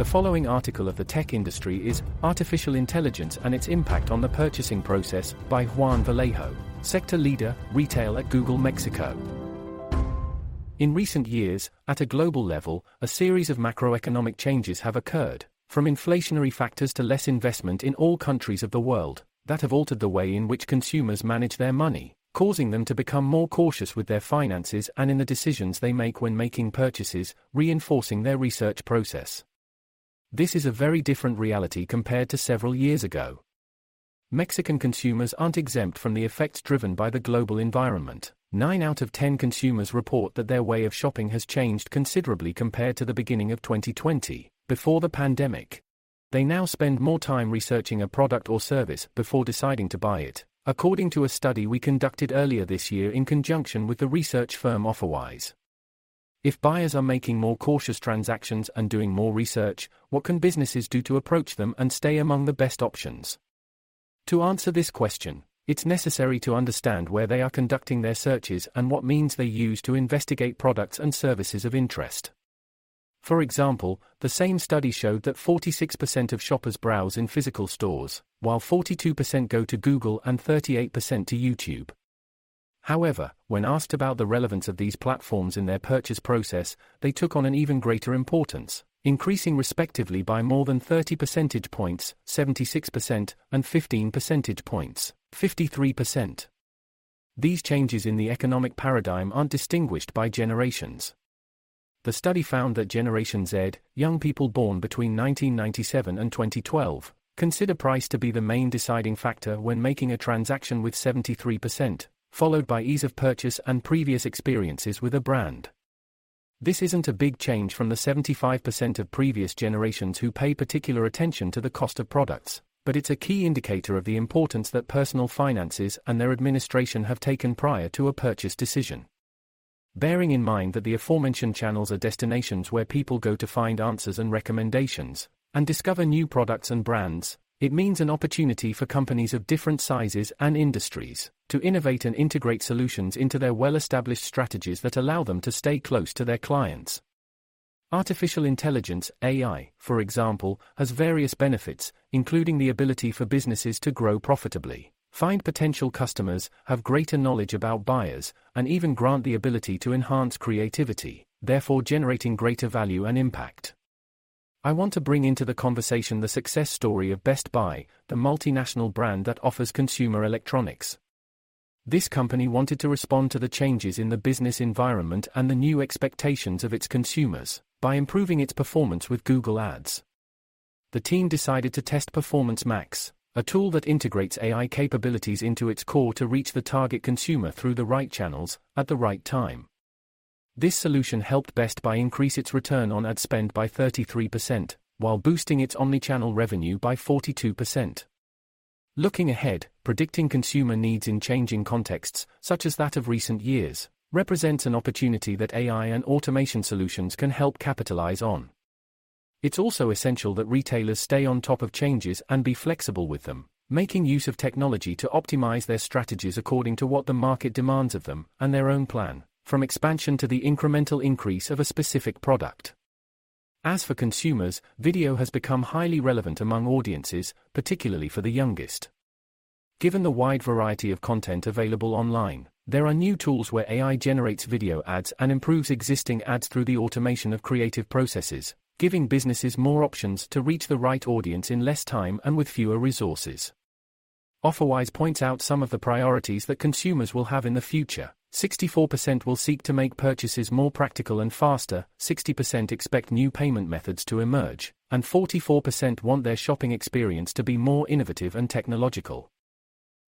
The following article of the tech industry is Artificial Intelligence and its Impact on the Purchasing Process by Juan Vallejo, Sector Leader, Retail at Google Mexico. In recent years, at a global level, a series of macroeconomic changes have occurred, from inflationary factors to less investment in all countries of the world, that have altered the way in which consumers manage their money, causing them to become more cautious with their finances and in the decisions they make when making purchases, reinforcing their research process. This is a very different reality compared to several years ago. Mexican consumers aren't exempt from the effects driven by the global environment. 9 out of 10 consumers report that their way of shopping has changed considerably compared to the beginning of 2020, before the pandemic. They now spend more time researching a product or service before deciding to buy it, according to a study we conducted earlier this year in conjunction with the research firm Offerwise. If buyers are making more cautious transactions and doing more research, what can businesses do to approach them and stay among the best options? To answer this question, it's necessary to understand where they are conducting their searches and what means they use to investigate products and services of interest. For example, the same study showed that 46% of shoppers browse in physical stores, while 42% go to Google and 38% to YouTube. However, when asked about the relevance of these platforms in their purchase process, they took on an even greater importance increasing respectively by more than 30 percentage points, 76%, and 15 percentage points, 53%. These changes in the economic paradigm aren't distinguished by generations. The study found that Generation Z, young people born between 1997 and 2012, consider price to be the main deciding factor when making a transaction with 73%, followed by ease of purchase and previous experiences with a brand. This isn't a big change from the 75% of previous generations who pay particular attention to the cost of products, but it's a key indicator of the importance that personal finances and their administration have taken prior to a purchase decision. Bearing in mind that the aforementioned channels are destinations where people go to find answers and recommendations, and discover new products and brands, it means an opportunity for companies of different sizes and industries to innovate and integrate solutions into their well established strategies that allow them to stay close to their clients. Artificial intelligence, AI, for example, has various benefits, including the ability for businesses to grow profitably, find potential customers, have greater knowledge about buyers, and even grant the ability to enhance creativity, therefore generating greater value and impact. I want to bring into the conversation the success story of Best Buy, the multinational brand that offers consumer electronics. This company wanted to respond to the changes in the business environment and the new expectations of its consumers by improving its performance with Google Ads. The team decided to test Performance Max, a tool that integrates AI capabilities into its core to reach the target consumer through the right channels, at the right time. This solution helped Best Buy increase its return on ad spend by 33%, while boosting its omnichannel revenue by 42%. Looking ahead, predicting consumer needs in changing contexts, such as that of recent years, represents an opportunity that AI and automation solutions can help capitalize on. It's also essential that retailers stay on top of changes and be flexible with them, making use of technology to optimize their strategies according to what the market demands of them and their own plan from expansion to the incremental increase of a specific product. As for consumers, video has become highly relevant among audiences, particularly for the youngest. Given the wide variety of content available online, there are new tools where AI generates video ads and improves existing ads through the automation of creative processes, giving businesses more options to reach the right audience in less time and with fewer resources. Offerwise points out some of the priorities that consumers will have in the future. 64% will seek to make purchases more practical and faster, 60% expect new payment methods to emerge, and 44% want their shopping experience to be more innovative and technological.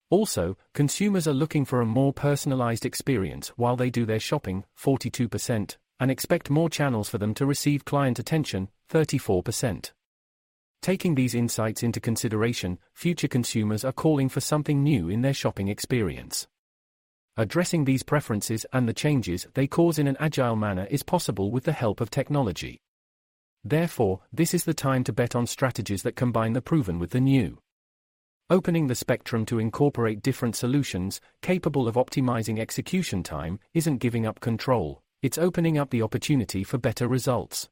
Also, consumers are looking for a more personalized experience while they do their shopping, 42%, and expect more channels for them to receive client attention, 34%. Taking these insights into consideration, future consumers are calling for something new in their shopping experience. Addressing these preferences and the changes they cause in an agile manner is possible with the help of technology. Therefore, this is the time to bet on strategies that combine the proven with the new. Opening the spectrum to incorporate different solutions, capable of optimizing execution time, isn't giving up control, it's opening up the opportunity for better results.